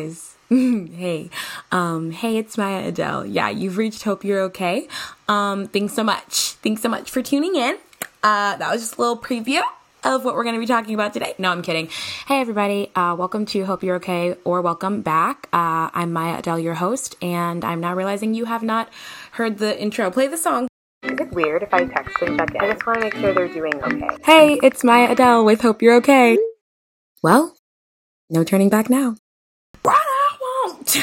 guys. hey, um, hey, it's Myah Adele. Yeah, you've reached Hope You're Okay. Um, thanks so much. Thanks so much for tuning in. Uh, that was just a little preview of what we're going to be talking about today. No, I'm kidding. Hey, everybody. Uh, welcome to Hope You're Okay or welcome back. Uh, I'm Myah Adele, your host, and I'm now realizing you have not heard the intro. Play the song. Is it weird if I text and check in? I just want to make sure they're doing okay. Hey, it's Myah Adele with Hope You're Okay. Well, no turning back now. What I want, baby. Hey,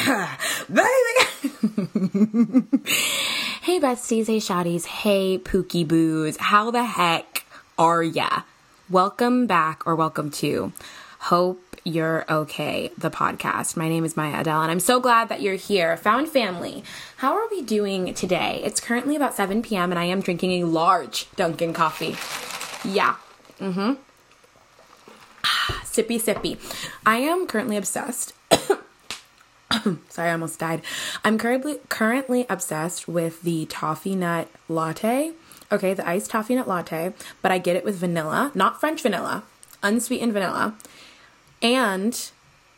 besties. Hey, shotties. Hey, pookie boos. How the heck are ya? Welcome back or welcome to Hope You're Okay, the podcast. My name is Myah Adele, and I'm so glad that you're here. Found family. How are we doing today? It's currently about 7 p.m., and I am drinking a large Dunkin' coffee. Yeah. Mm hmm. sippy, sippy. I am currently obsessed. Sorry, I almost died. I'm currently currently obsessed with the toffee nut latte. Okay, the iced toffee nut latte, but I get it with vanilla, not French vanilla, unsweetened vanilla, and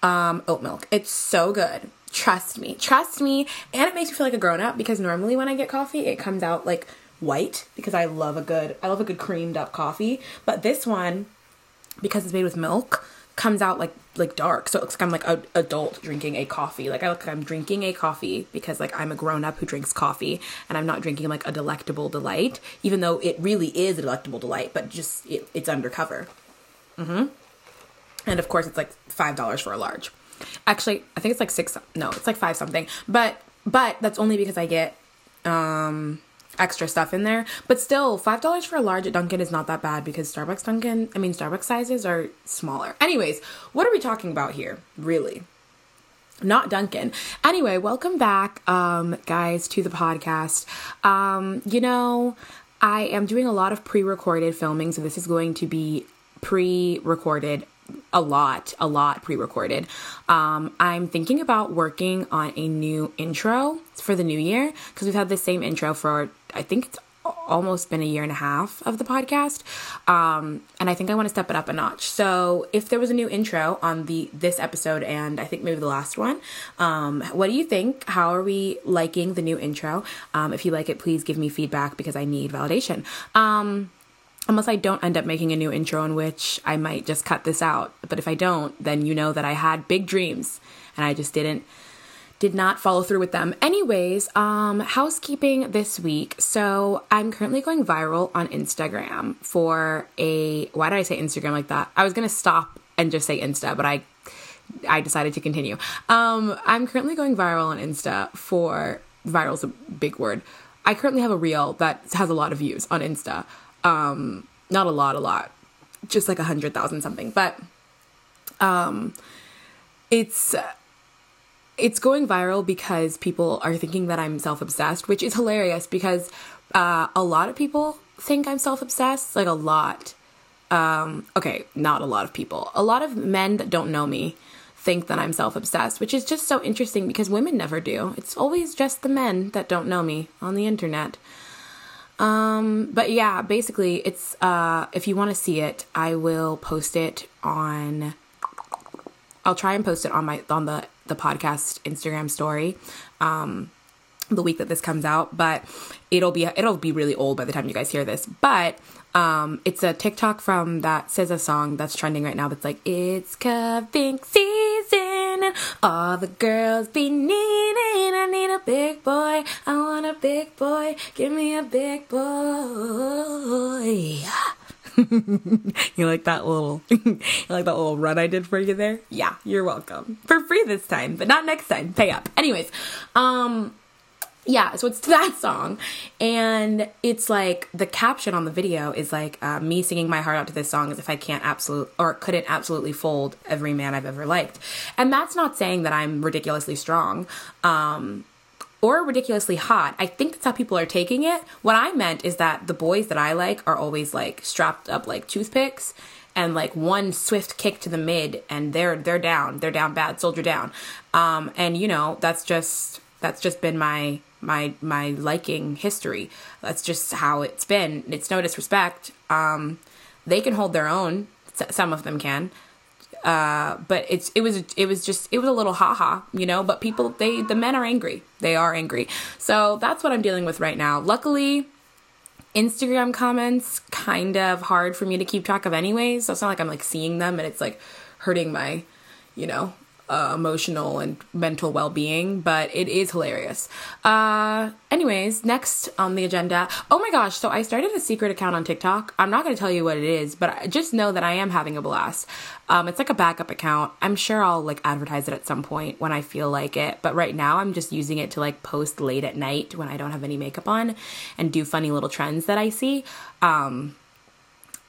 um, oat milk. It's so good. Trust me. Trust me. And it makes me feel like a grown up because normally when I get coffee, it comes out like white because I love a good I love a good creamed up coffee. But this one, because it's made with milk, comes out like like dark. So it looks like I'm like an adult drinking a coffee. Like I look like I'm drinking a coffee because like I'm a grown up who drinks coffee and I'm not drinking like a delectable delight, even though it really is a delectable delight, but just it, it's undercover. Mm-hmm. And of course, it's like five dollars for a large. Actually, I think it's like six. No, it's like five something. But but that's only because I get um extra stuff in there. But still, five dollars for a large at Dunkin' is not that bad because Starbucks Dunkin', I mean Starbucks sizes are smaller. Anyways, what are we talking about here? Really? Not Dunkin'. Anyway, welcome back, um, guys, to the podcast. Um, you know, I am doing a lot of pre-recorded filming, so this is going to be pre-recorded a lot, a lot pre recorded. Um, I'm thinking about working on a new intro for the new year because we've had the same intro for, I think it's almost been a year and a half of the podcast. Um, and i think i want to step it up a notch. So if there was a new intro on the this episode and i think maybe the last one um, what do you think? How are we liking the new intro? Um, if you like it please give me feedback because i need validation. Um, unless I don't end up making a new intro in which I might just cut this out. But if I don't, then you know that I had big dreams and I just didn't did not follow through with them. Anyways, um housekeeping this week. So, I'm currently going viral on Instagram for a why did I say Instagram like that? I was going to stop and just say Insta, but I I decided to continue. Um I'm currently going viral on Insta for viral's a big word. I currently have a reel that has a lot of views on Insta. Um, not a lot, a lot, just like a hundred thousand something. But um, it's it's going viral because people are thinking that I'm self obsessed, which is hilarious because uh, a lot of people think I'm self obsessed, like a lot. Um, okay, not a lot of people. A lot of men that don't know me think that I'm self obsessed, which is just so interesting because women never do. It's always just the men that don't know me on the internet. Um, but yeah, basically, it's uh, if you want to see it, I will post it on. I'll try and post it on my on the the podcast Instagram story. Um, the week that this comes out, but it'll be it'll be really old by the time you guys hear this. But um, it's a TikTok from that SZA song that's trending right now. That's like it's cuffing season, and all the girls be needing. I need a big boy. I want a big boy. Give me a big boy. you like that little you like that little run I did for you there? Yeah, you're welcome. For free this time, but not next time. Pay up. Anyways, um yeah, so it's that song, and it's like the caption on the video is like uh, me singing my heart out to this song as if I can't absolute or couldn't absolutely fold every man I've ever liked, and that's not saying that I'm ridiculously strong, um, or ridiculously hot. I think that's how people are taking it. What I meant is that the boys that I like are always like strapped up like toothpicks, and like one swift kick to the mid, and they're they're down, they're down bad, soldier down, um, and you know that's just that's just been my my my liking history. That's just how it's been. It's no disrespect. Um, they can hold their own. Some of them can. Uh, but it's it was it was just it was a little haha, you know. But people they the men are angry. They are angry. So that's what I'm dealing with right now. Luckily, Instagram comments kind of hard for me to keep track of anyways. So it's not like I'm like seeing them and it's like hurting my, you know, uh, emotional and mental well being, but it is hilarious. Uh, anyways, next on the agenda. Oh my gosh, so I started a secret account on TikTok. I'm not going to tell you what it is, but I just know that I am having a blast. Um, it's like a backup account. I'm sure I'll like advertise it at some point when I feel like it, but right now I'm just using it to like post late at night when I don't have any makeup on and do funny little trends that I see. Um,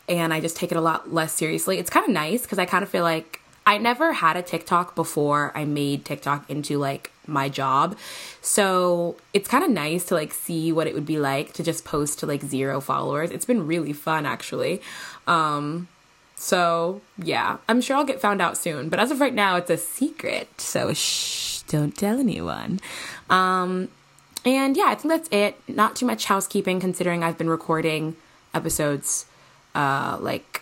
and I just take it a lot less seriously. It's kind of nice because I kind of feel like I never had a TikTok before I made TikTok into like my job. So it's kind of nice to like see what it would be like to just post to like zero followers. It's been really fun actually. Um so yeah, I'm sure I'll get found out soon, but as of right now it's a secret. So shh, don't tell anyone. Um and yeah, I think that's it. Not too much housekeeping considering I've been recording episodes uh like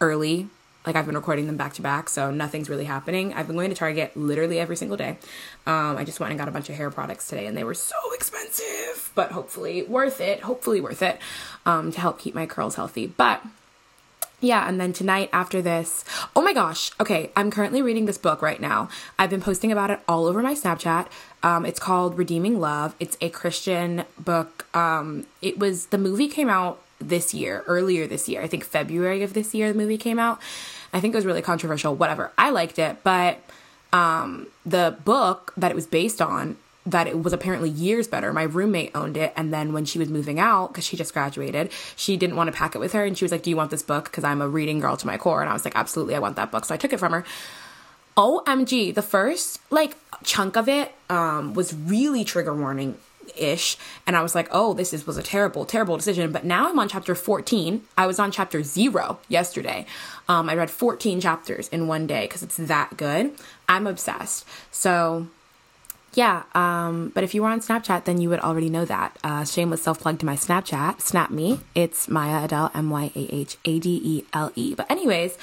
early like I've been recording them back to back, so nothing's really happening. I've been going to Target literally every single day. Um, I just went and got a bunch of hair products today, and they were so expensive, but hopefully worth it. Hopefully worth it um, to help keep my curls healthy. But yeah, and then tonight after this, oh my gosh, okay, I'm currently reading this book right now. I've been posting about it all over my Snapchat. Um, it's called Redeeming Love. It's a Christian book. Um, it was the movie came out this year, earlier this year. I think February of this year the movie came out. I think it was really controversial, whatever. I liked it, but um, the book that it was based on, that it was apparently years better. My roommate owned it, and then when she was moving out, because she just graduated, she didn't want to pack it with her, and she was like, "Do you want this book?" Because I'm a reading girl to my core, and I was like, "Absolutely, I want that book." So I took it from her. OMG, the first like chunk of it um, was really trigger warning ish and i was like oh this is, was a terrible terrible decision. But now i'm on chapter 14 i was on chapter 0 yesterday. Um, i read 14 chapters in one day because it's that good. I'm obsessed. So yeah um, but if you were on snapchat then you would already know that. Uh, shameless self-plug to my snapchat. Snap me. It's myah adele m-y-a-h-a-d-e-l-e but anyways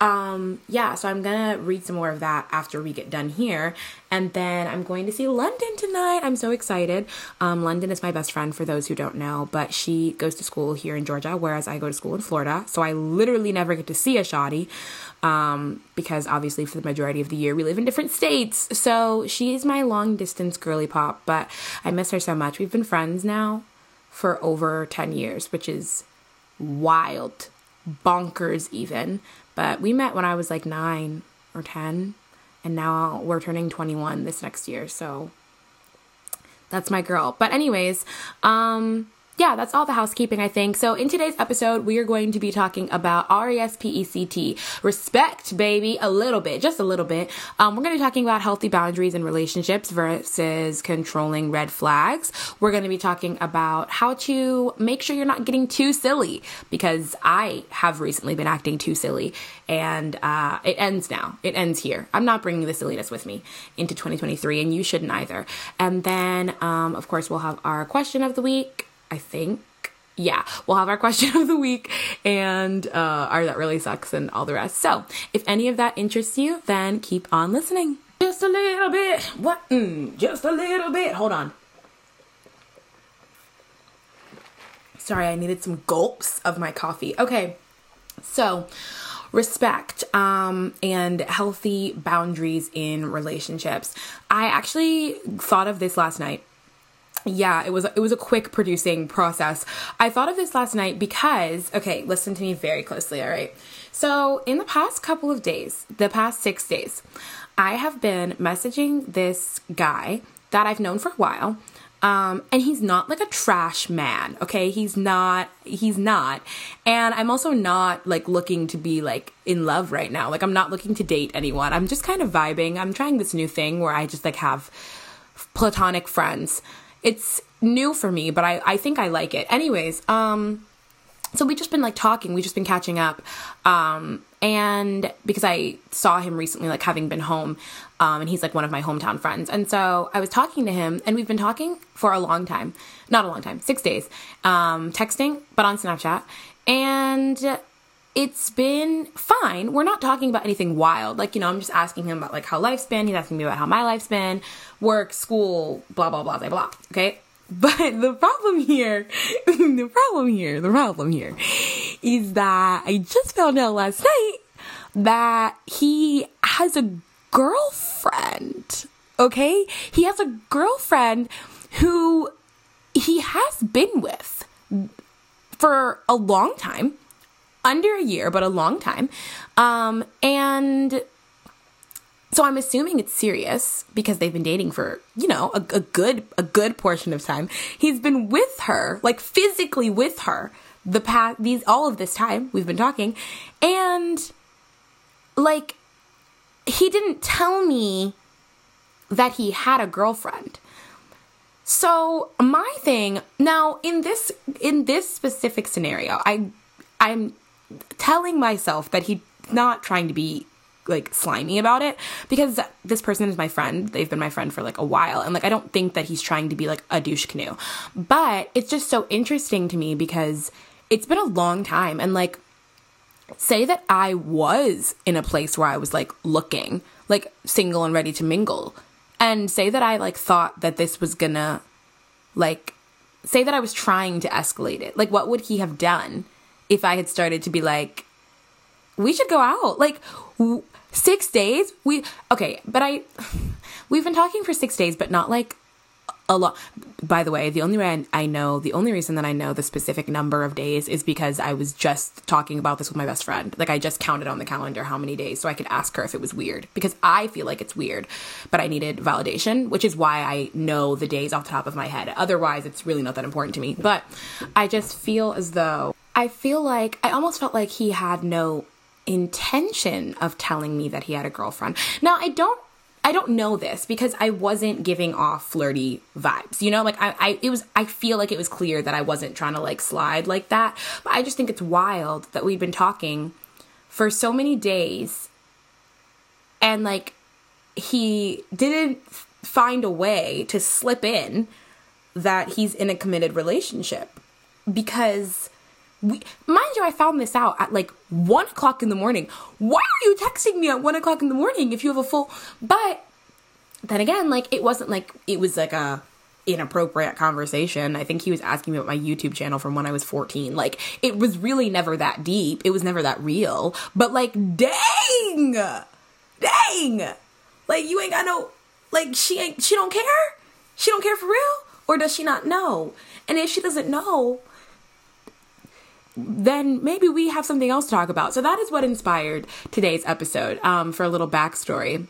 um, yeah, so I'm gonna read some more of that after we get done here. And then I'm going to see London tonight. I'm so excited. Um, London is my best friend for those who don't know, but she goes to school here in Georgia, whereas I go to school in Florida. So I literally never get to see a shoddy um, because obviously for the majority of the year we live in different states. So she is my long distance girly pop, but I miss her so much. We've been friends now for over 10 years, which is wild, bonkers even. But we met when I was like nine or 10, and now we're turning 21 this next year. So that's my girl. But, anyways, um, yeah, that's all the housekeeping, I think. So, in today's episode, we are going to be talking about R E S P E C T. Respect, baby, a little bit, just a little bit. Um, we're going to be talking about healthy boundaries in relationships versus controlling red flags. We're going to be talking about how to make sure you're not getting too silly because I have recently been acting too silly and uh, it ends now. It ends here. I'm not bringing the silliness with me into 2023, and you shouldn't either. And then, um, of course, we'll have our question of the week I think. Yeah, we'll have our question of the week and uh, our That Really Sucks and all the rest. So, if any of that interests you, then keep on listening. Just a little bit. What? Mm, just a little bit. Hold on. Sorry, I needed some gulps of my coffee. Okay, so respect um, and healthy boundaries in relationships. I actually thought of this last night yeah, it was it was a quick producing process. I thought of this last night because okay, listen to me very closely, all right? So, in the past couple of days, the past 6 days, I have been messaging this guy that I've known for a while. Um, and he's not like a trash man, okay? He's not, he's not. And I'm also not like looking to be like in love right now. Like, I'm not looking to date anyone. I'm just kind of vibing. I'm trying this new thing where I just like have platonic friends it's new for me, but I, I think I like it. Anyways, um, so we've just been like talking, we've just been catching up. Um, and because I saw him recently, like having been home, um, and he's like one of my hometown friends. And so I was talking to him, and we've been talking for a long time, not a long time, six days, um, texting, but on Snapchat. And it's been fine. We're not talking about anything wild. Like, you know, I'm just asking him about like how life's been. He's asking me about how my life's been, work, school, blah, blah, blah, blah, blah. Okay. But the problem here, the problem here, the problem here is that I just found out last night that he has a girlfriend. Okay. He has a girlfriend who he has been with for a long time under a year, but a long time. Um, and so I'm assuming it's serious because they've been dating for, you know, a, a, good a good portion of time. He's been with her, like physically with her, the past these all of this time we've been talking, and like he didn't tell me that he had a girlfriend. So my thing now in this in this specific scenario, I I'm telling myself that he's not trying to be like slimy about it because this person is my friend. They've been my friend for like a while. And like, I don't think that he's trying to be like a douche canoe. But it's just so interesting to me because it's been a long time. And like, say that I was in a place where I was like looking, like single and ready to mingle. And say that I like thought that this was gonna like, say that I was trying to escalate it. Like, what would he have done? If I had started to be like, we should go out. Like, w- six days? We, okay, but I, we've been talking for six days, but not like a lot. By the way, the only way I know, the only reason that I know the specific number of days is because I was just talking about this with my best friend. Like, I just counted on the calendar how many days so I could ask her if it was weird because I feel like it's weird, but I needed validation, which is why I know the days off the top of my head. Otherwise, it's really not that important to me. But I just feel as though I feel like I almost felt like he had no intention of telling me that he had a girlfriend. Now, I don't I don't know this because I wasn't giving off flirty vibes. You know, like I, I it was I feel like it was clear that I wasn't trying to like slide like that. But I just think it's wild that we've been talking for so many days and like he didn't find a way to slip in that he's in a committed relationship because we, mind you, I found this out at like one o'clock in the morning. Why are you texting me at one o'clock in the morning if you have a full? But then again, like it wasn't like it was like a inappropriate conversation. I think he was asking me about my YouTube channel from when I was 14. Like it was really never that deep. It was never that real. But like dang. Dang. Like you ain't got no like she ain't she don't care? She don't care for real? Or does she not know? And if she doesn't know, then maybe we have something else to talk about. So that is what inspired today's episode um, for a little backstory.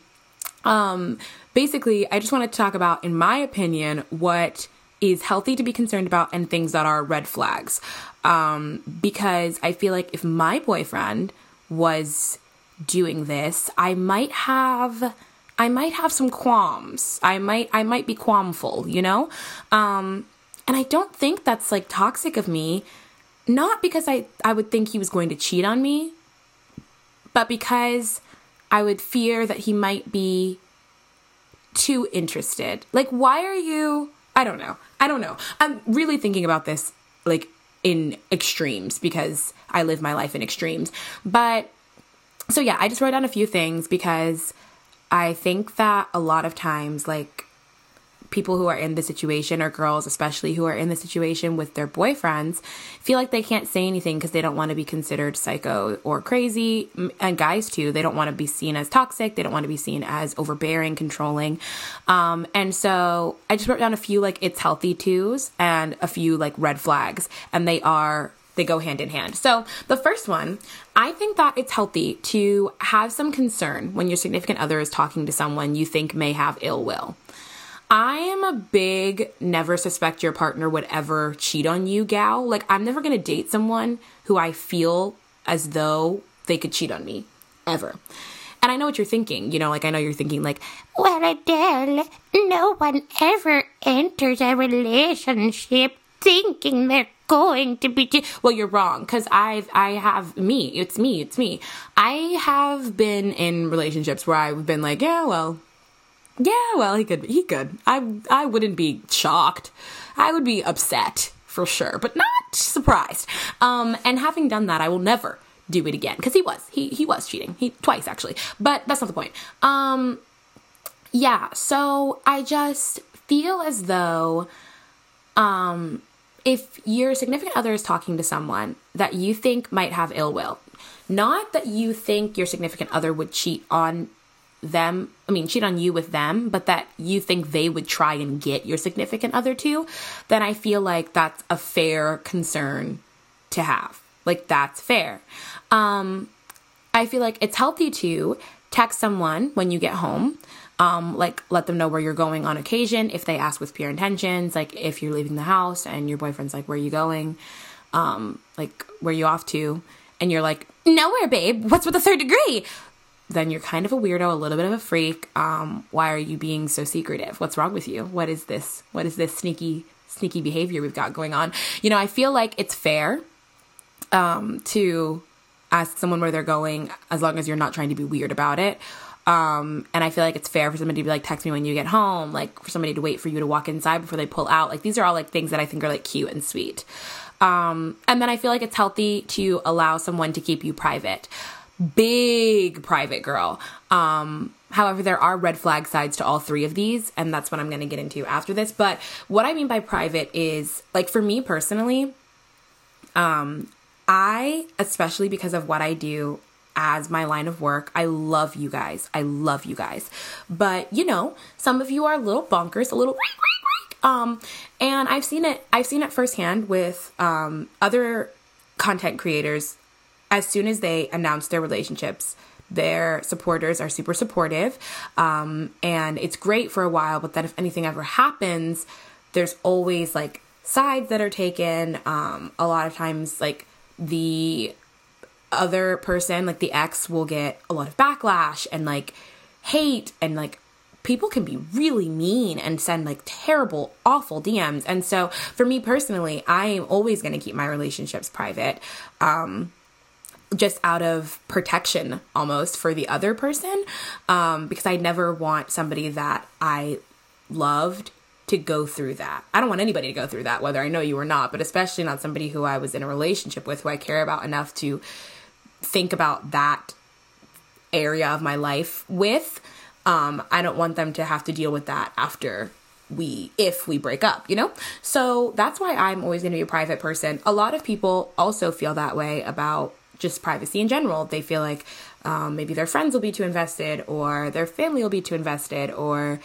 Um, basically, I just wanted to talk about, in my opinion, what is healthy to be concerned about and things that are red flags. Um, because I feel like if my boyfriend was doing this, I might have. I might have some qualms. I might I might be qualmful, you know? Um and I don't think that's like toxic of me not because I, I would think he was going to cheat on me, but because I would fear that he might be too interested. Like, why are you? I don't know. I don't know. I'm really thinking about this like in extremes because I live my life in extremes. But so yeah, I just wrote down a few things because I think that a lot of times, like, people who are in the situation or girls especially who are in the situation with their boyfriends feel like they can't say anything because they don't want to be considered psycho or crazy and guys too they don't want to be seen as toxic they don't want to be seen as overbearing controlling um, and so i just wrote down a few like it's healthy twos and a few like red flags and they are they go hand in hand. So, the first one, I think that it's healthy to have some concern when your significant other is talking to someone you think may have ill will. I am a big never suspect your partner would ever cheat on you gal. Like, I'm never gonna date someone who I feel as though they could cheat on me, ever. And I know what you're thinking. You know, like, I know you're thinking, like, well, Adele, no one ever enters a relationship thinking they're going to be. Well, you're wrong because I've I have me. It's me. It's me. I have been in relationships where I've been like, yeah, well, yeah, well, he could. He could. I I wouldn't be shocked. I would be upset for sure, but not surprised. Um, and having done that, I will never do it again because he was he he was cheating he twice actually but that's not the point um yeah so i just feel as though um if your significant other is talking to someone that you think might have ill will not that you think your significant other would cheat on them i mean cheat on you with them but that you think they would try and get your significant other to then i feel like that's a fair concern to have. Like that's fair. Um i feel like it's healthy to text someone when you get home um, like let them know where you're going on occasion if they ask with pure intentions like if you're leaving the house and your boyfriend's like where are you going? Um, like where are you off to? And you're like nowhere babe. What's with the third degree then you're kind of a weirdo a little bit of a freak um, why are you being so secretive what's wrong with you what is this what is this sneaky sneaky behavior we've got going on you know i feel like it's fair um, to ask someone where they're going as long as you're not trying to be weird about it um, and I feel like it's fair for somebody to be like, text me when you get home, like for somebody to wait for you to walk inside before they pull out. Like these are all like things that I think are like cute and sweet. Um, and then I feel like it's healthy to allow someone to keep you private. Big private girl. Um, however, there are red flag sides to all three of these, and that's what I'm going to get into after this. But what I mean by private is like for me personally, um, I, especially because of what I do, as my line of work. I love you guys. I love you guys. But you know, some of you are a little bonkers, a little um and I've seen it I've seen it firsthand with um other content creators as soon as they announce their relationships their supporters are super supportive um, and it's great for a while but then if anything ever happens there's always like sides that are taken um, a lot of times like the other person, like the ex, will get a lot of backlash and like hate and like people can be really mean and send like terrible, awful DMs. And so for me personally, I am always going to keep my relationships private. Um, just out of protection almost for the other person um, because I never want somebody that I loved to go through that. I don't want anybody to go through that, whether I know you or not, but especially not somebody who I was in a relationship with who I care about enough to think about that area of my life with. Um, I don't want them to have to deal with that after we if we break up, you know? So that's why I'm always going to be a private person. A lot of people also feel that way about just privacy in general. They feel like um, maybe their friends will be too invested or their family will be too invested or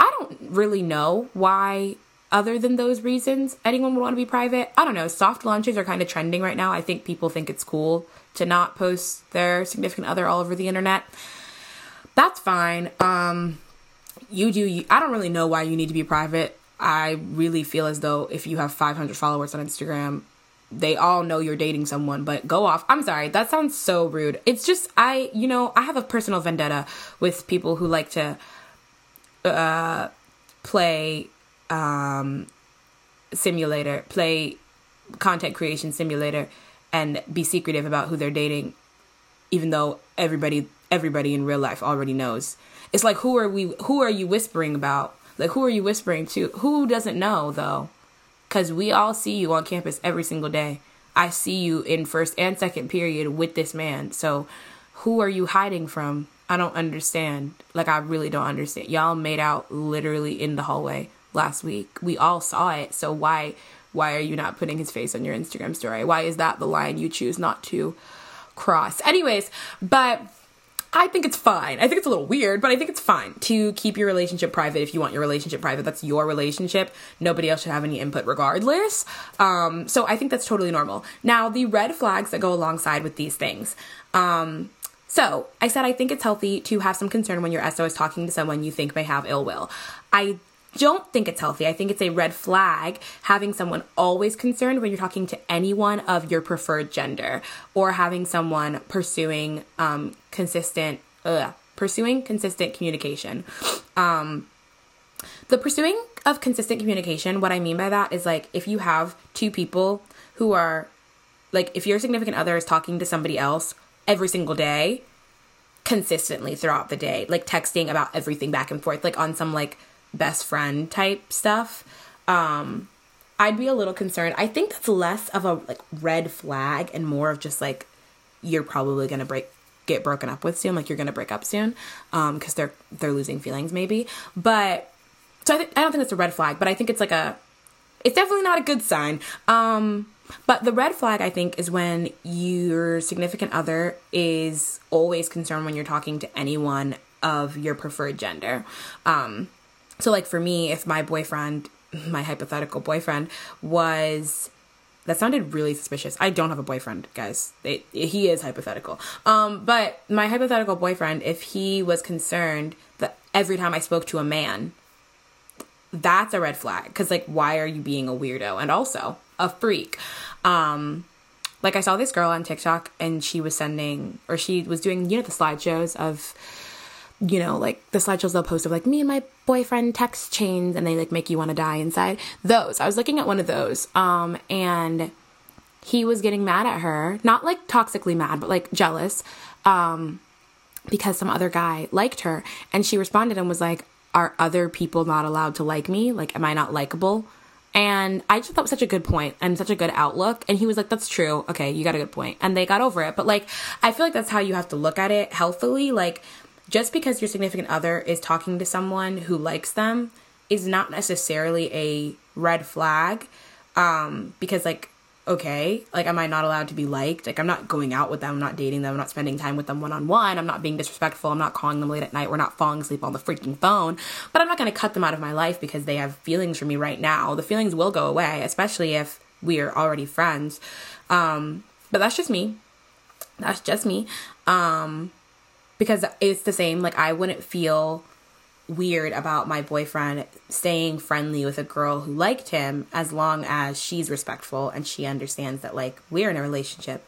I don't really know why other than those reasons anyone would want to be private. I don't know. Soft launches are kind of trending right now. I think people think it's cool to not post their significant other all over the internet. That's fine. Um, you do. You, I don't really know why you need to be private. I really feel as though if you have 500 followers on Instagram, they all know you're dating someone, but go off. I'm sorry, that sounds so rude. It's just, I, you know, I have a personal vendetta with people who like to uh, play um, simulator, play content creation simulator and be secretive about who they're dating even though everybody everybody in real life already knows it's like who are we who are you whispering about like who are you whispering to who doesn't know though because we all see you on campus every single day. I see you in first and second period with this man. So who are you hiding from? I don't understand. Like i really don't understand. Y'all made out literally in the hallway last week. We all saw it. So why why are you not putting his face on your Instagram story? Why is that the line you choose not to cross? Anyways, but I think it's fine. I think it's a little weird, but I think it's fine to keep your relationship private if you want your relationship private. That's your relationship. Nobody else should have any input regardless. Um, so I think that's totally normal. Now, the red flags that go alongside with these things. Um, so I said I think it's healthy to have some concern when your SO is talking to someone you think may have ill will. I don't think it's healthy. I think it's a red flag having someone always concerned when you're talking to anyone of your preferred gender or having someone pursuing um, consistent, ugh, pursuing consistent communication. Um, the pursuing of consistent communication, what I mean by that is like if you have two people who are like if your significant other is talking to somebody else every single day, consistently throughout the day, like texting about everything back and forth, like on some like best friend type stuff, um, I'd be a little concerned. I think that's less of a like red flag and more of just like you're probably gonna break get broken up with soon, like you're gonna break up soon, um, because they're they're losing feelings maybe. But so I, th- I don't think it's a red flag, but I think it's like a it's definitely not a good sign. Um, but the red flag, I think, is when your significant other is always concerned when you're talking to anyone of your preferred gender. Um, so, like for me, if my boyfriend, my hypothetical boyfriend, was that sounded really suspicious. I don't have a boyfriend, guys. It, he is hypothetical. Um, but my hypothetical boyfriend, if he was concerned that every time I spoke to a man, that's a red flag. Because, like, why are you being a weirdo? And also, a freak. Um, like, I saw this girl on TikTok and she was sending, or she was doing, you know, the slideshows of, you know, like the slideshows they'll post of like me and my boyfriend text chains and they like make you want to die inside. Those. I was looking at one of those. Um, and he was getting mad at her, not like toxically mad, but like jealous. Um, because some other guy liked her and she responded and was like, Are other people not allowed to like me? Like, am I not likable? And I just thought was such a good point and such a good outlook. And he was like, That's true. Okay, you got a good point. And they got over it. But like, I feel like that's how you have to look at it healthily. Like, just because your significant other is talking to someone who likes them is not necessarily a red flag. Um, because like, okay, like am I not allowed to be liked? Like I'm not going out with them, I'm not dating them, I'm not spending time with them one on one, I'm not being disrespectful, I'm not calling them late at night, we're not falling asleep on the freaking phone. But I'm not gonna cut them out of my life because they have feelings for me right now. The feelings will go away, especially if we are already friends. Um, but that's just me. That's just me. Um, because it's the same. Like, I wouldn't feel weird about my boyfriend staying friendly with a girl who liked him as long as she's respectful and she understands that, like, we're in a relationship.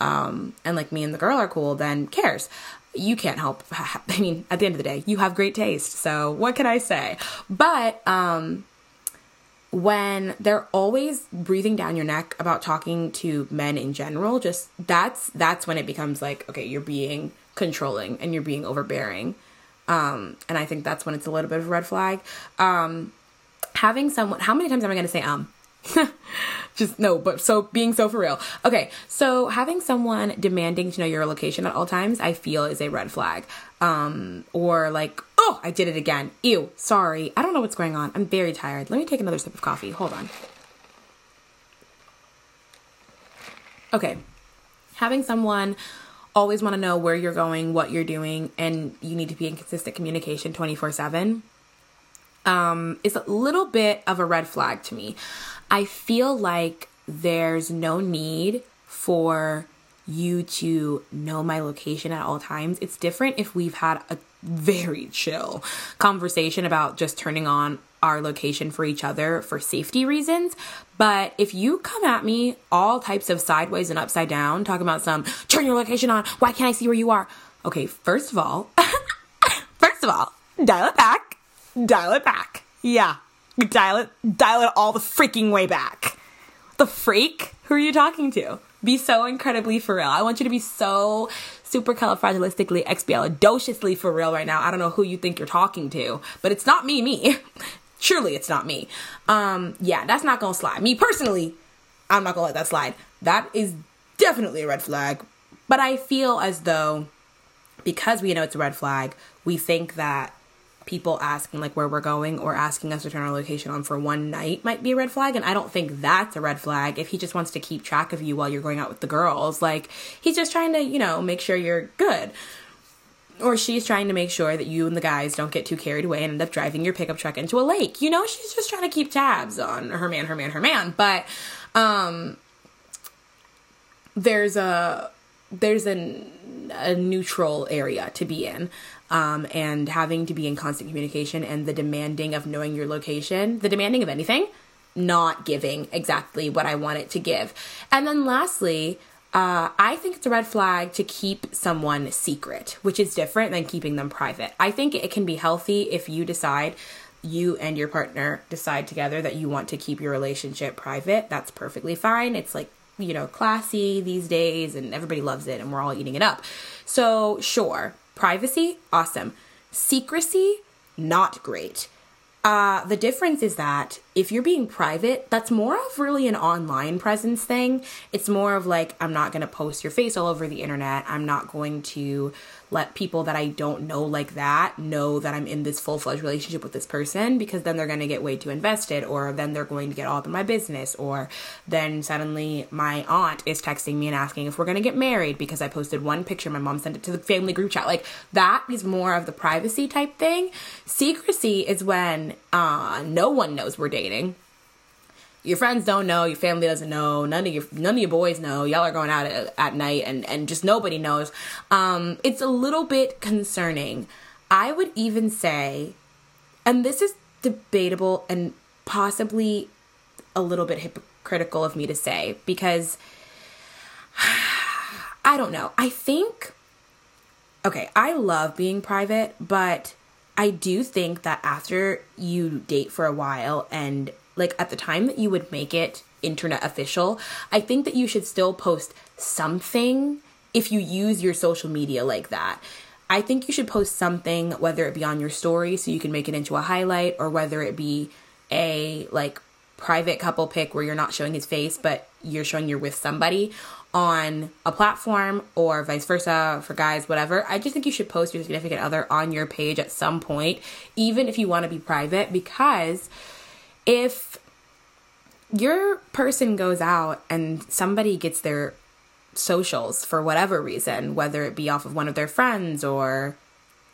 Um, and like me and the girl are cool, then cares. You can't help. I mean, at the end of the day, you have great taste. So what can I say? But, um, when they're always breathing down your neck about talking to men in general just that's that's when it becomes like okay you're being controlling and you're being overbearing. Um and i think that's when it's a little bit of a red flag. Um having someone how many times am i going to say um just no but so being so for real. Okay so having someone demanding to know your location at all times i feel is a red flag. Um or like oh i did it again. Ew sorry. I don't know what's going on. I'm very tired. Let me take another sip of coffee. Hold on. Okay. Having someone always want to know where you're going what you're doing and you need to be in consistent communication 24 7 um, a little bit of a red flag to me. I feel like there's no need for you to know my location at all times. It's different if we've had a very chill conversation about just turning on our location for each other for safety reasons. But if you come at me all types of sideways and upside down, talking about some turn your location on, why can't I see where you are? Okay, first of all, first of all, dial it back dial it back. Yeah. Dial it dial it all the freaking way back. The freak? Who are you talking to? Be so incredibly for real. I want you to be so super supercalifragilistically expialidociously for real right now. I don't know who you think you're talking to, but it's not me, me. Surely it's not me. Um, yeah, that's not gonna slide. Me personally, I'm not gonna let that slide. That is definitely a red flag. But I feel as though because we know it's a red flag, we think that people asking like where we're going or asking us to turn our location on for one night might be a red flag and I don't think that's a red flag if he just wants to keep track of you while you're going out with the girls like he's just trying to you know make sure you're good or she's trying to make sure that you and the guys don't get too carried away and end up driving your pickup truck into a lake you know she's just trying to keep tabs on her man her man her man but um there's a there's an a neutral area to be in um, and having to be in constant communication and the demanding of knowing your location, the demanding of anything, not giving exactly what I want it to give. And then lastly, uh, I think it's a red flag to keep someone secret, which is different than keeping them private. I think it can be healthy if you decide you and your partner decide together that you want to keep your relationship private. That's perfectly fine. It's like, you know, classy these days and everybody loves it and we're all eating it up. So, sure, Privacy, awesome. Secrecy, not great. Uh, the difference is that if you're being private, that's more of really an online presence thing. It's more of like, I'm not going to post your face all over the internet. I'm not going to let people that I don't know like that know that I'm in this full fledged relationship with this person because then they're going to get way too invested or then they're going to get all up in my business or then suddenly my aunt is texting me and asking if we're going to get married because I posted one picture. My mom sent it to the family group chat. Like that is more of the privacy type thing. Secrecy is when uh, no one knows we're dating your friends don't know, your family doesn't know, none of your none of your boys know. Y'all are going out at, at night and and just nobody knows. Um, it's a little bit concerning. I would even say, and this is debatable and possibly a little bit hypocritical of me to say because I don't know. I think okay, I love being private, but I do think that after you date for a while and like at the time that you would make it internet official, I think that you should still post something if you use your social media like that. I think you should post something, whether it be on your story so you can make it into a highlight, or whether it be a like private couple pic where you're not showing his face, but you're showing you're with somebody on a platform or vice versa for guys, whatever. I just think you should post your significant other on your page at some point, even if you want to be private, because if your person goes out and somebody gets their socials for whatever reason, whether it be off of one of their friends or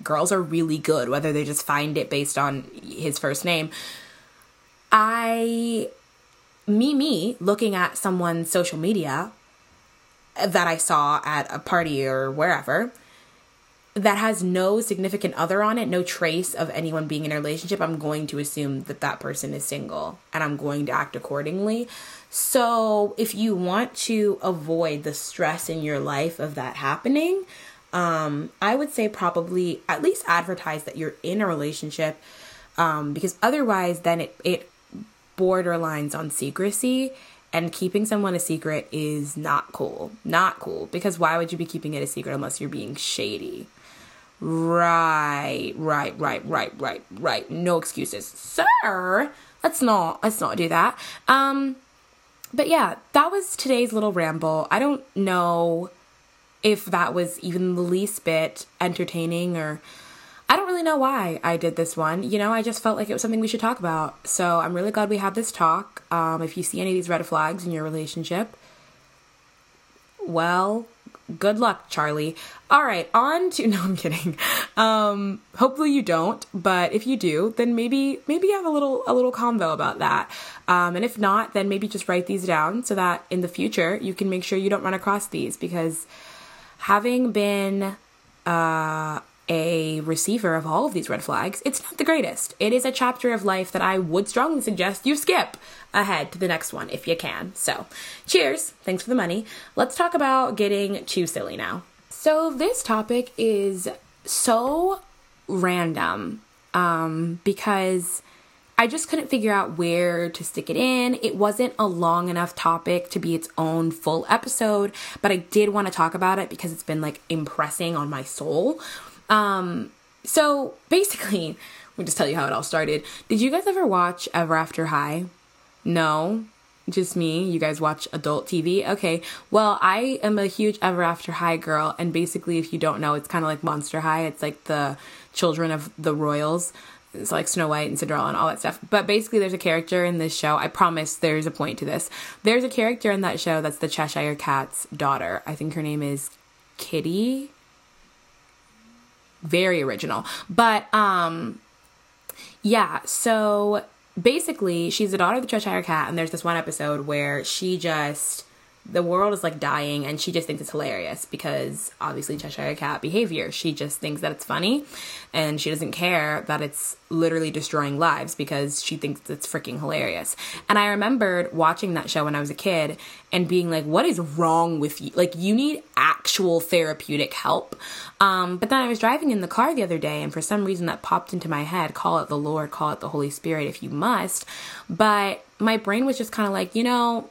girls are really good, whether they just find it based on his first name. I, me, me, looking at someone's social media that I saw at a party or wherever that has no significant other on it, no trace of anyone being in a relationship, I'm going to assume that that person is single and I'm going to act accordingly. So, if you want to avoid the stress in your life of that happening, um, I would say probably at least advertise that you're in a relationship um, because otherwise, then it, it borderlines on secrecy and keeping someone a secret is not cool. Not cool because why would you be keeping it a secret unless you're being shady? Right, right, right, right, right, right. No excuses. Sir, let's not let's not do that. Um but yeah, that was today's little ramble. I don't know if that was even the least bit entertaining or I don't really know why I did this one. You know, I just felt like it was something we should talk about. So I'm really glad we had this talk. Um, if you see any of these red flags in your relationship, well, good luck, Charlie. All right, on to no, I'm kidding. Um, hopefully you don't, but if you do, then maybe maybe have a little a little convo about that. Um, and if not, then maybe just write these down so that in the future you can make sure you don't run across these because having been uh a receiver of all of these red flags, it's not the greatest. It is a chapter of life that I would strongly suggest you skip ahead to the next one if you can. So, cheers. Thanks for the money. Let's talk about getting too silly now. So, this topic is so random um, because I just couldn't figure out where to stick it in. It wasn't a long enough topic to be its own full episode, but I did want to talk about it because it's been like impressing on my soul. Um, so basically, let me just tell you how it all started. Did you guys ever watch Ever After High? No, just me. You guys watch adult TV? Okay. Well, I am a huge Ever After High girl, and basically, if you don't know, it's kind of like Monster High. It's like the children of the royals. It's like Snow White and Cinderella and all that stuff. But basically, there's a character in this show. I promise there's a point to this. There's a character in that show that's the Cheshire Cat's daughter. I think her name is Kitty very original. But um yeah, so basically she's the daughter of the Cheshire Cat and there's this one episode where she just the world is like dying and she just thinks it's hilarious because obviously Cheshire Cat behavior. She just thinks that it's funny and she doesn't care that it's literally destroying lives because she thinks it's freaking hilarious. And I remembered watching that show when I was a kid and being like, what is wrong with you? Like, you need actual therapeutic help. Um, but then I was driving in the car the other day and for some reason that popped into my head call it the Lord, call it the Holy Spirit if you must. But my brain was just kind of like, you know,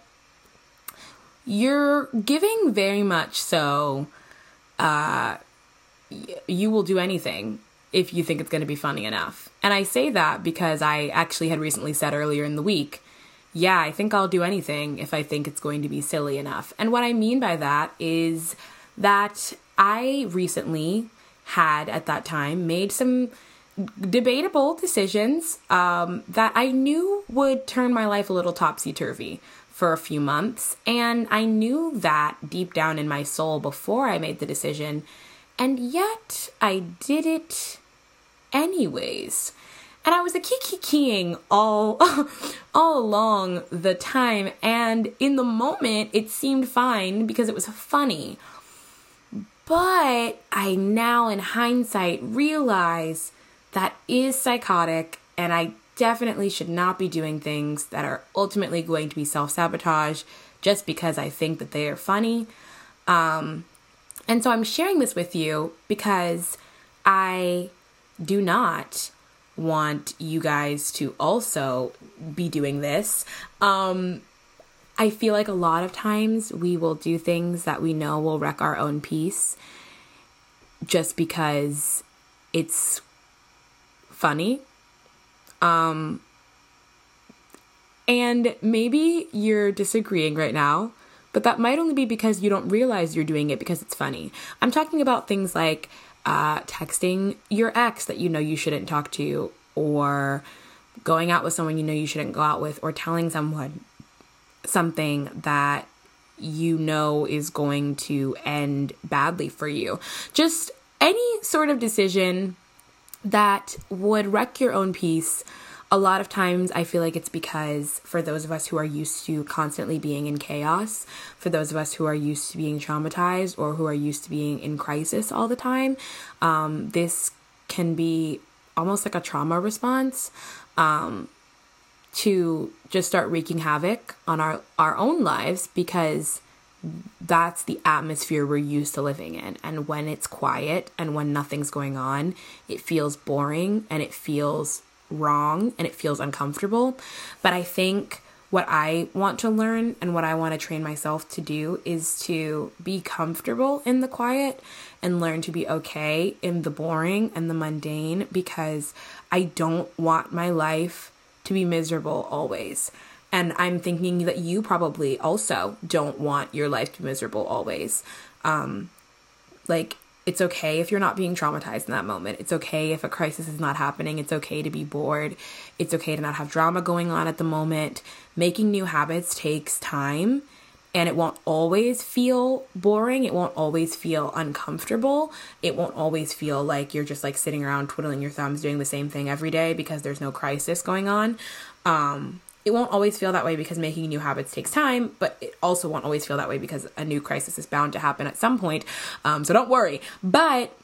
you're giving very much so uh you will do anything if you think it's going to be funny enough. And I say that because I actually had recently said earlier in the week, yeah, I think I'll do anything if I think it's going to be silly enough. And what I mean by that is that I recently had at that time made some debatable decisions um, that I knew would turn my life a little topsy turvy for a few months. And I knew that deep down in my soul before I made the decision. And yet I did it anyways. And I was a kiki keying all all along the time and in the moment it seemed fine because it was funny. But I now in hindsight realize that is psychotic and I definitely should not be doing things that are ultimately going to be self-sabotage just because I think that they are funny. Um, and so I'm sharing this with you because I do not want you guys to also be doing this. Um, I feel like a lot of times we will do things that we know will wreck our own peace just because it's funny. Um, and maybe you're disagreeing right now, but that might only be because you don't realize you're doing it because it's funny. I'm talking about things like uh, texting your ex that you know you shouldn't talk to, or going out with someone you know you shouldn't go out with, or telling someone something that you know is going to end badly for you. Just any sort of decision that would wreck your own peace. A lot of times, I feel like it's because for those of us who are used to constantly being in chaos, for those of us who are used to being traumatized or who are used to being in crisis all the time, um, this can be almost like a trauma response. Um, to just start wreaking havoc on our our own lives because that's the atmosphere we're used to living in and when it's quiet and when nothing's going on it feels boring and it feels wrong and it feels uncomfortable but i think what i want to learn and what i want to train myself to do is to be comfortable in the quiet and learn to be okay in the boring and the mundane because i don't want my life to be miserable always. And I'm thinking that you probably also don't want your life to be miserable always. Um, like, it's okay if you're not being traumatized in that moment. It's okay if a crisis is not happening. It's okay to be bored. It's okay to not have drama going on at the moment. Making new habits takes time and it won't always feel boring. It won't always feel uncomfortable. It won't always feel like you're just like sitting around twiddling your thumbs doing the same thing every day because there's no crisis going on. Um, it won't always feel that way because making new habits takes time, but it also won't always feel that way because a new crisis is bound to happen at some point. Um, so don't worry. But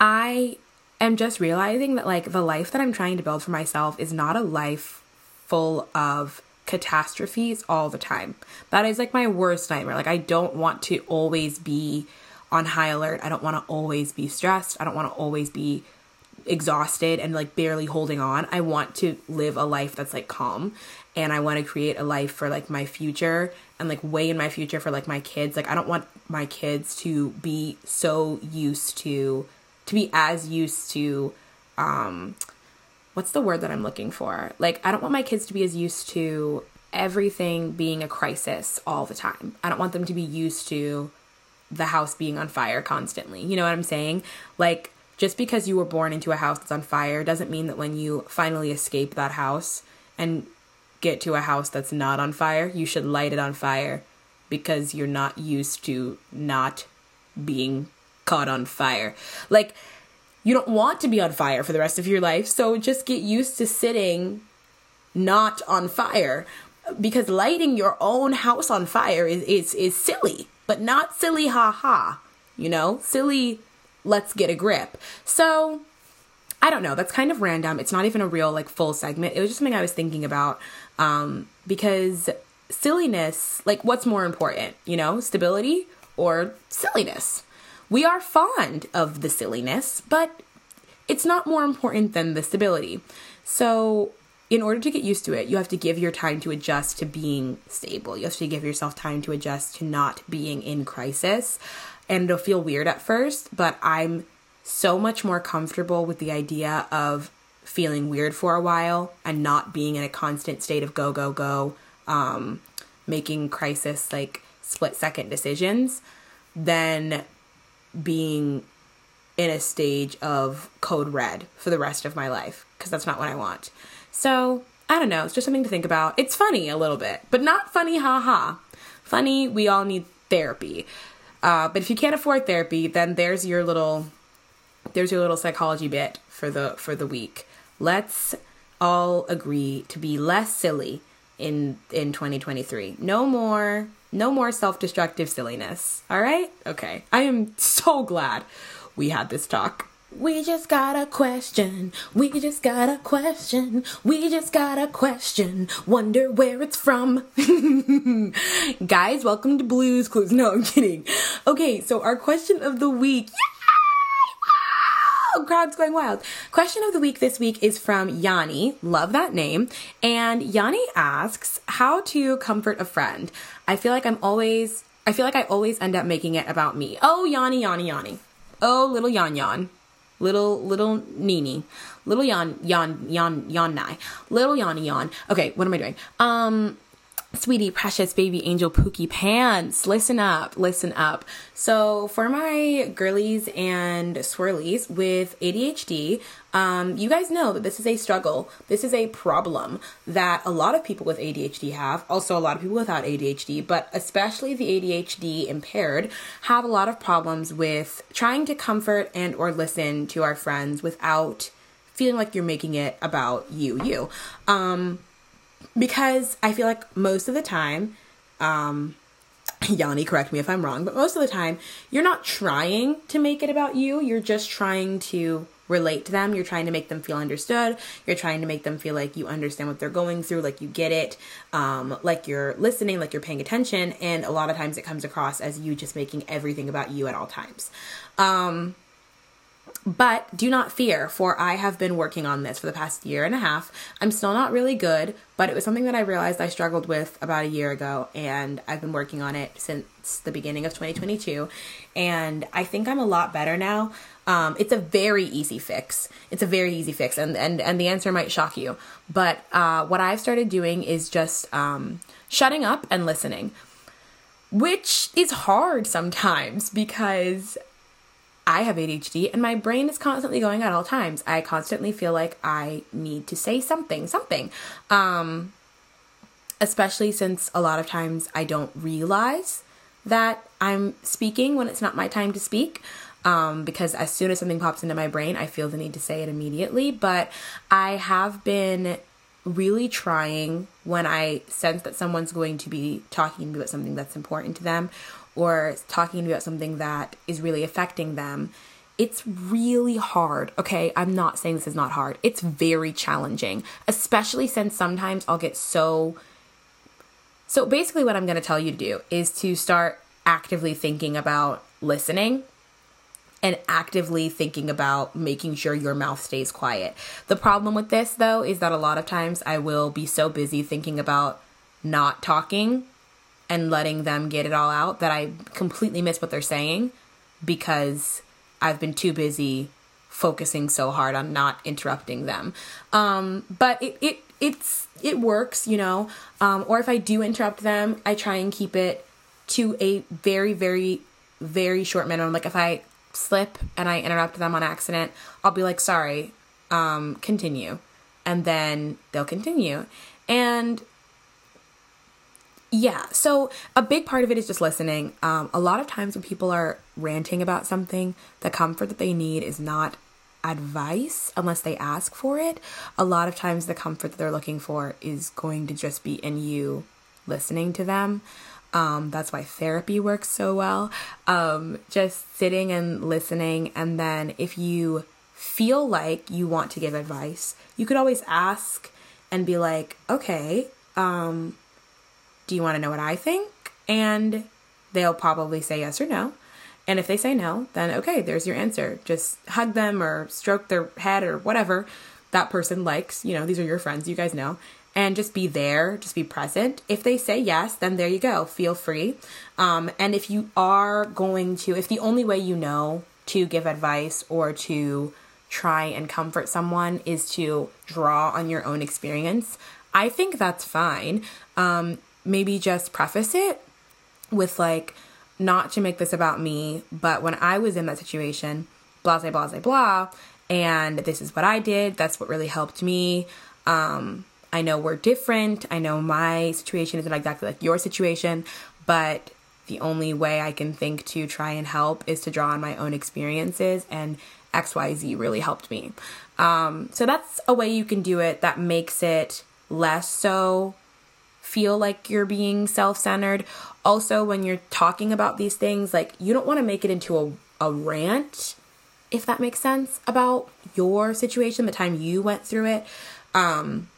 I am just realizing that like the life that I'm trying to build for myself is not a life full of catastrophes all the time. That is like my worst nightmare. Like I don't want to always be on high alert. I don't want to always be stressed. I don't want to always be exhausted and like barely holding on. I want to live a life that's like calm and I want to create a life for like my future and like way in my future for like my kids. Like I don't want my kids to be so used to to be as used to um what's the word that I'm looking for? Like, I don't want my kids to be as used to everything being a crisis all the time. I don't want them to be used to the house being on fire constantly. You know what I'm saying? Like, just because you were born into a house that's on fire doesn't mean that when you finally escape that house and get to a house that's not on fire, you should light it on fire because you're not used to not being caught on fire. Like, you don't want to be on fire for the rest of your life. So just get used to sitting not on fire because lighting your own house on fire is is is silly, but not silly ha ha. You know, silly let's get a grip. So I don't know, that's kind of random. It's not even a real like full segment. It was just something I was thinking about um because silliness, like what's more important, you know, stability or silliness? We are fond of the silliness, but it's not more important than the stability. So, in order to get used to it, you have to give your time to adjust to being stable. You have to give yourself time to adjust to not being in crisis. And it'll feel weird at first, but I'm so much more comfortable with the idea of feeling weird for a while and not being in a constant state of go, go, go, um, making crisis like split second decisions than being in a stage of code red for the rest of my life because that's not what I want. So, I don't know, it's just something to think about. It's funny a little bit, but not funny, haha. Funny, we all need therapy. Uh, but if you can't afford therapy, then there's your little there's your little psychology bit for the for the week. Let's all agree to be less silly in in 2023. No more no more self-destructive silliness. All right? Okay. I am so glad we had this talk. We just got a question. We just got a question. We just got a question. Wonder where it's from. Guys, welcome to Blues Clues. No, I'm kidding. Okay, so our question of the week. Yay! Wow! Crowd's going wild. Question of the week this week is from Yanni. Love that name. And Yanni asks, how to comfort a friend. I feel like I'm always, I feel like I always end up making it about me. Oh, Yanni, Yanni, Yanni. Oh, little Yan Yan little little Nini, little Yan Yan Yan Yan Nai, little Yanni Yan. Okay, what am I doing? Um, sweetie, precious baby angel Pookie Pants, listen up, listen up. So, for my girlies and swirlies with ADHD, um, you guys know that this is a struggle. This is a problem that a lot of people with ADHD have. Also, a lot of people without ADHD, but especially the ADHD impaired have a lot of problems with trying to comfort and or listen to our friends without feeling like you're making it about you, you. Um, because I feel like most of the time, um, Yanni, correct me if I'm wrong, but most of the time, you're not trying to make it about you. You're just trying to relate to them. You're trying to make them feel understood. You're trying to make them feel like you understand what they're going through, like you get it, um, like you're listening, like you're paying attention. And a lot of times it comes across as you just making everything about you at all times. Um, but do not fear, for I have been working on this for the past year and a half. I'm still not really good, but it was something that I realized I struggled with about a year ago, and I've been working on it since the beginning of 2022. And I think I'm a lot better now. Um, it's a very easy fix. It's a very easy fix, and and and the answer might shock you. But uh, what I've started doing is just um, shutting up and listening, which is hard sometimes because I have ADHD and my brain is constantly going at all times. I constantly feel like I need to say something, something. Um, especially since a lot of times I don't realize that I'm speaking when it's not my time to speak. Um, because as soon as something pops into my brain, I feel the need to say it immediately. But I have been really trying when I sense that someone's going to be talking to me about something that's important to them or talking to me about something that is really affecting them, it's really hard. Okay, I'm not saying this is not hard. It's very challenging, especially since sometimes I'll get so. So basically, what I'm going to tell you to do is to start actively thinking about listening and actively thinking about making sure your mouth stays quiet. The problem with this, though, is that a lot of times I will be so busy thinking about not talking and letting them get it all out that I completely miss what they're saying because I've been too busy focusing so hard on not interrupting them. Um, but it, it it's it works, you know. Um, or if I do interrupt them, I try and keep it to a very very very short minimum. Like if I slip and I interrupt them on accident, I'll be like, "Sorry, um, continue," and then they'll continue. And yeah, so a big part of it is just listening. Um, a lot of times when people are ranting about something, the comfort that they need is not advice unless they ask for it. A lot of times the comfort that they're looking for is going to just be in you listening to them. Um, that's why therapy works so well. Um, just sitting and listening, and then if you feel like you want to give advice, you could always ask and be like, okay, um, do you want to know what I think? And they'll probably say yes or no. And if they say no, then okay, there's your answer. Just hug them or stroke their head or whatever that person likes. You know, these are your friends, you guys know. And just be there, just be present. If they say yes, then there you go. Feel free. Um, and if you are going to, if the only way you know to give advice or to try and comfort someone is to draw on your own experience, I think that's fine. Um, maybe just preface it with like, not to make this about me, but when I was in that situation, blah, blah, blah, blah, and this is what I did, that's what really helped me. Um, I know we're different. I know my situation isn't exactly like your situation, but the only way I can think to try and help is to draw on my own experiences, and XYZ really helped me. Um, so that's a way you can do it that makes it less so feel like you're being self centered. Also, when you're talking about these things, like you don't want to make it into a, a rant, if that makes sense, about your situation, the time you went through it. Um,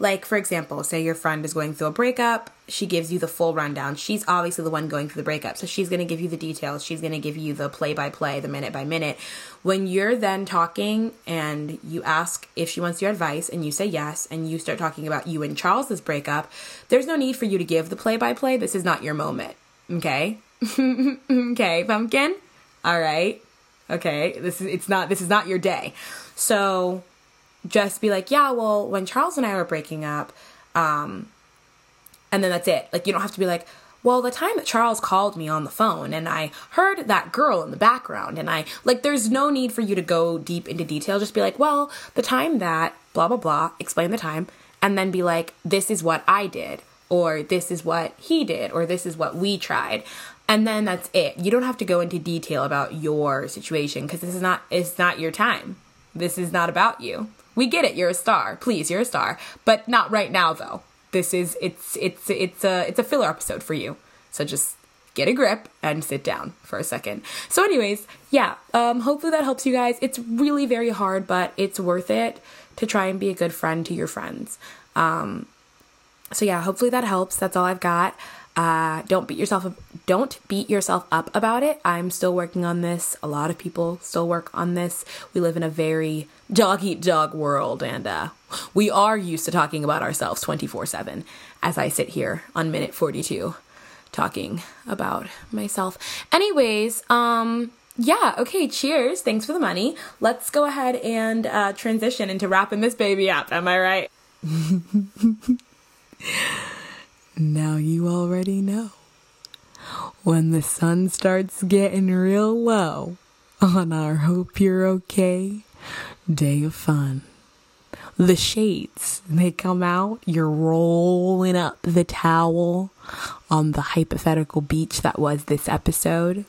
like, for example, say your friend is going through a breakup, she gives you the full rundown. She's obviously the one going through the breakup, so she's going to give you the details. She's going to give you the play by play, the minute by minute. When you're then talking and you ask if she wants your advice and you say yes, and you start talking about you and Charles's breakup, there's no need for you to give the play by play. This is not your moment. Okay? okay, pumpkin? All right. Okay, this is it's not this is not your day. So just be like, yeah, well, when Charles and I were breaking up, um, and then that's it. Like, you don't have to be like, well, the time that Charles called me on the phone and I heard that girl in the background, and I, like, there's no need for you to go deep into detail. Just be like, well, the time that, blah, blah, blah, explain the time, and then be like, this is what I did, or this is what he did, or this is what we tried. And then that's it. You don't have to go into detail about your situation because this is not, it's not your time. This is not about you. We get it. You're a star. Please, you're a star. But not right now, though. This is it's it's it's a it's a filler episode for you. So just get a grip and sit down for a second. So, anyways, yeah. Um, hopefully that helps you guys. It's really very hard, but it's worth it to try and be a good friend to your friends. Um, so yeah, hopefully that helps. That's all I've got. Uh, don't beat yourself up, don't beat yourself up about it. I'm still working on this. A lot of people still work on this. We live in a very dog eat dog world, and uh, we are used to talking about ourselves 24 7 as I sit here on minute 42 talking about myself. Anyways, um, yeah, okay, cheers. Thanks for the money. Let's go ahead and uh, transition into wrapping this baby up. Am I right? now you already know. When the sun starts getting real low on our Hope You're Okay day of fun. The shades, they come out, you're rolling up the towel on the hypothetical beach that was this episode.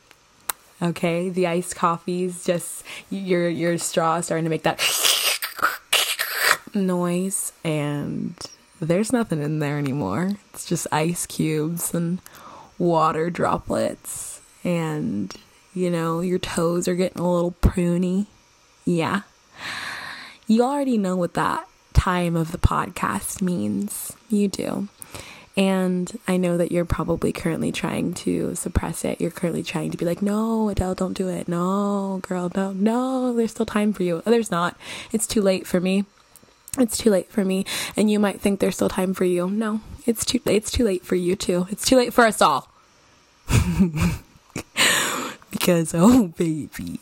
Okay, the iced coffee's just your your straw starting to make that noise and there's nothing in there anymore. It's just ice cubes and water droplets and you know, your toes are getting a little pruny. Yeah. You already know what that time of the podcast means. You do. And I know that you're probably currently trying to suppress it. You're currently trying to be like, no, Adele, don't do it. No, girl, no, no, there's still time for you. There's not. It's too late for me. It's too late for me. And you might think there's still time for you. No, it's too, it's too late for you too. It's too late for us all. because, oh, baby.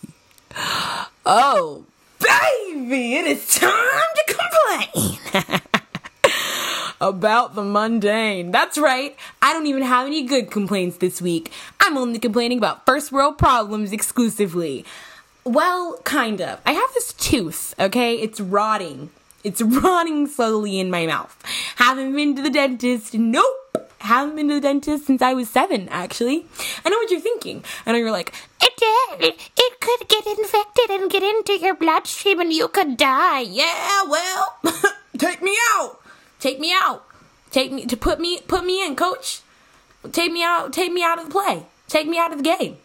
Oh, baby, it is time to complain about the mundane. That's right, I don't even have any good complaints this week. I'm only complaining about first world problems exclusively. Well, kind of. I have this tooth, okay? It's rotting. It's rotting slowly in my mouth. Haven't been to the dentist. Nope. Haven't been to the dentist since I was seven, actually. I know what you're thinking. I know you're like, It, it, it could get infected and get into your bloodstream and you could die. yeah, well, take me out. Take me out. Take me to put me put me in, coach. Take me out. Take me out of the play. Take me out of the game.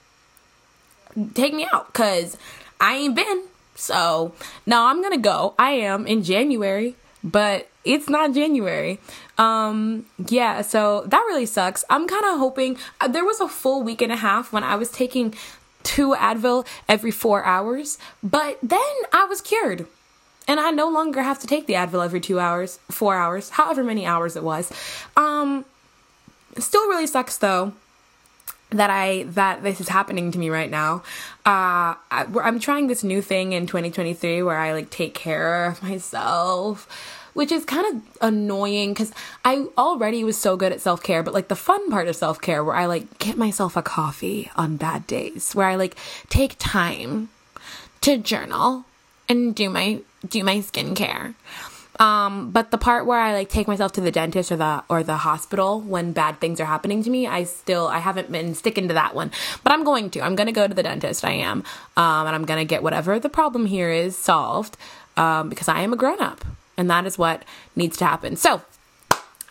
Take me out, cause I ain't been. So now I'm gonna go. I am in January, but it's not January. Um, yeah, so that really sucks. I'm kind of hoping uh, there was a full week and a half when I was taking two Advil every four hours, but then I was cured. And I no longer have to take the Advil every two hours, four hours, however many hours it was. Um, still really sucks though. That I that this is happening to me right now. Uh, I, I'm trying this new thing in 2023 where I like take care of myself, which is kind of annoying because I already was so good at self care, but like the fun part of self care where I like get myself a coffee on bad days, where I like take time to journal and do my do my skincare. Um, but the part where I like take myself to the dentist or the or the hospital when bad things are happening to me, I still I haven't been sticking to that one. But I'm going to. I'm gonna go to the dentist. I am, um, and I'm gonna get whatever the problem here is solved um, because I am a grown up, and that is what needs to happen. So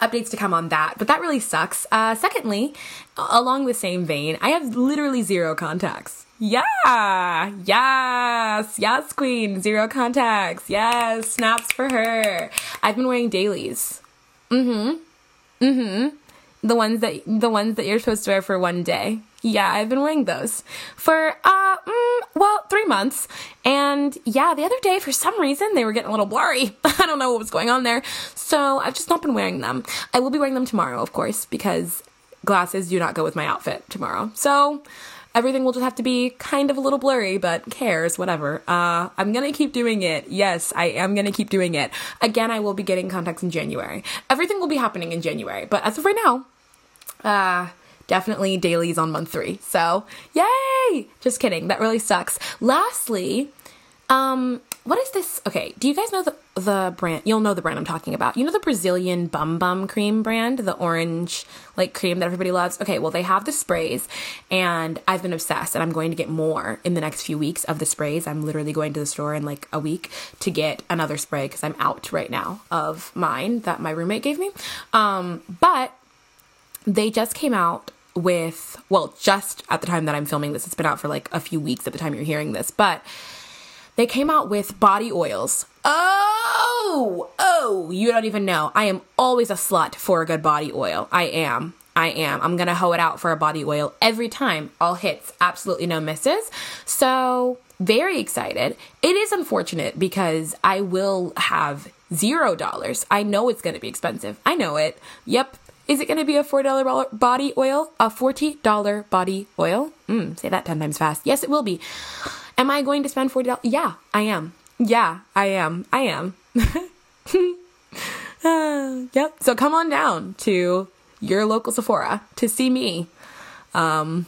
updates to come on that, but that really sucks. Uh, secondly, along the same vein, I have literally zero contacts. Yeah, yes, yes, queen, zero contacts. Yes, snaps for her. I've been wearing dailies. Mm hmm. Mm hmm. The ones that the ones that you're supposed to wear for one day. Yeah, I've been wearing those for uh mm, well three months, and yeah, the other day for some reason they were getting a little blurry. I don't know what was going on there, so I've just not been wearing them. I will be wearing them tomorrow, of course, because glasses do not go with my outfit tomorrow. So everything will just have to be kind of a little blurry, but cares, whatever. Uh, I'm gonna keep doing it. Yes, I am gonna keep doing it. Again, I will be getting contacts in January. Everything will be happening in January, but as of right now, uh, definitely dailies on month three. So, yay! Just kidding. That really sucks. Lastly, um, what is this? Okay, do you guys know the the brand? You'll know the brand I'm talking about. You know the Brazilian Bum Bum cream brand, the orange like cream that everybody loves. Okay, well they have the sprays, and I've been obsessed, and I'm going to get more in the next few weeks of the sprays. I'm literally going to the store in like a week to get another spray because I'm out right now of mine that my roommate gave me. Um, but they just came out with well, just at the time that I'm filming this, it's been out for like a few weeks at the time you're hearing this, but they came out with body oils. Oh, oh, you don't even know. I am always a slut for a good body oil. I am. I am. I'm gonna hoe it out for a body oil every time. All hits, absolutely no misses. So, very excited. It is unfortunate because I will have zero dollars. I know it's gonna be expensive. I know it. Yep. Is it gonna be a $4 body oil? A $40 body oil? Mm, say that 10 times fast. Yes, it will be. Am I going to spend $40? Yeah, I am. Yeah, I am. I am. uh, yep. So come on down to your local Sephora to see me um,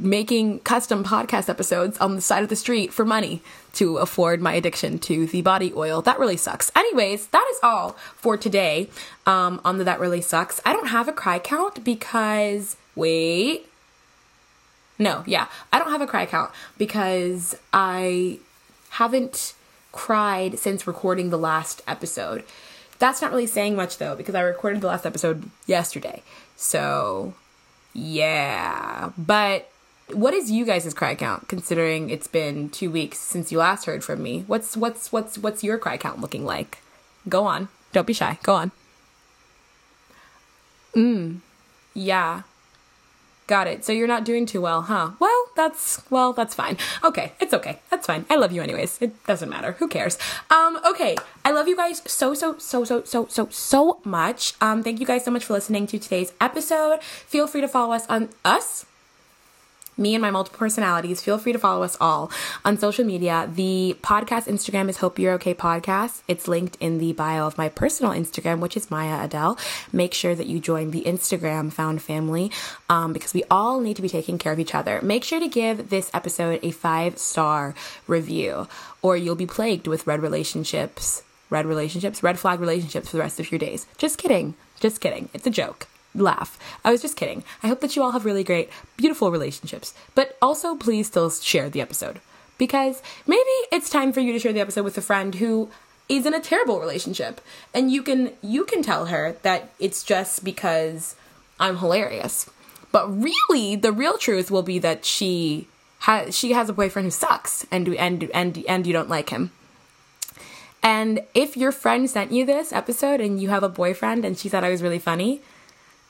making custom podcast episodes on the side of the street for money to afford my addiction to the body oil. That really sucks. Anyways, that is all for today um, on the That Really Sucks. I don't have a cry count because, wait, no, yeah. I don't have a cry count because I haven't cried since recording the last episode. That's not really saying much though because I recorded the last episode yesterday. So, yeah. But what is you guys' cry count considering it's been 2 weeks since you last heard from me? What's what's what's what's your cry count looking like? Go on. Don't be shy. Go on. Mm. Yeah. Got it. So you're not doing too well, huh? Well, that's well, that's fine. Okay, it's okay. That's fine. I love you anyways. It doesn't matter. Who cares? Um, okay. I love you guys so so so so so so so much. Um, thank you guys so much for listening to today's episode. Feel free to follow us on us me and my multiple personalities, feel free to follow us all on social media. The podcast Instagram is Hope You're Okay Podcast. It's linked in the bio of my personal Instagram, which is Myah Adele. Make sure that you join the Instagram found family um, because we all need to be taking care of each other. Make sure to give this episode a five star review, or you'll be plagued with red relationships. Red relationships, red flag relationships for the rest of your days. Just kidding. Just kidding. It's a joke laugh. I was just kidding. I hope that you all have really great, beautiful relationships. But also, please still share the episode. Because maybe it's time for you to share the episode with a friend who is in a terrible relationship. And you can you can tell her that it's just because I'm hilarious. But really, the real truth will be that she has she has a boyfriend who sucks and and and and you don't like him. And if your friend sent you this episode and you have a boyfriend and she thought I was really funny,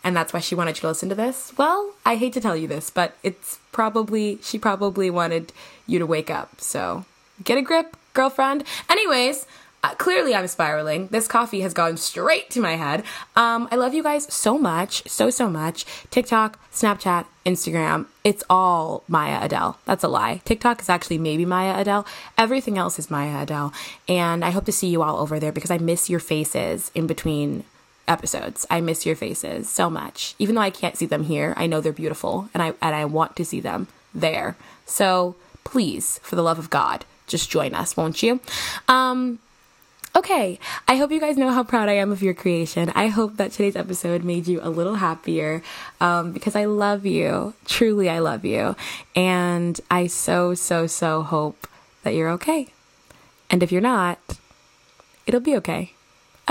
and that's why she wanted you to listen to this? Well, I hate to tell you this, but it's probably, she probably wanted you to wake up. So get a grip, girlfriend. Anyways, uh, clearly I'm spiraling. This coffee has gone straight to my head. Um, I love you guys so much, so, so much. TikTok, Snapchat, Instagram, it's all Myah Adele. That's a lie. TikTok is actually maybe Myah Adele. Everything else is Myah Adele. And I hope to see you all over there because I miss your faces in between episodes. I miss your faces so much. Even though I can't see them here, I know they're beautiful and I and I want to see them there. So please, for the love of God, just join us, won't you? Um Okay, I hope you guys know how proud I am of your creation. I hope that today's episode made you a little happier um, because I love you. Truly, I love you. And I so, so, so hope that you're okay. And if you're not, it'll be okay.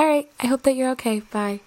All right, I hope that you're okay. Bye.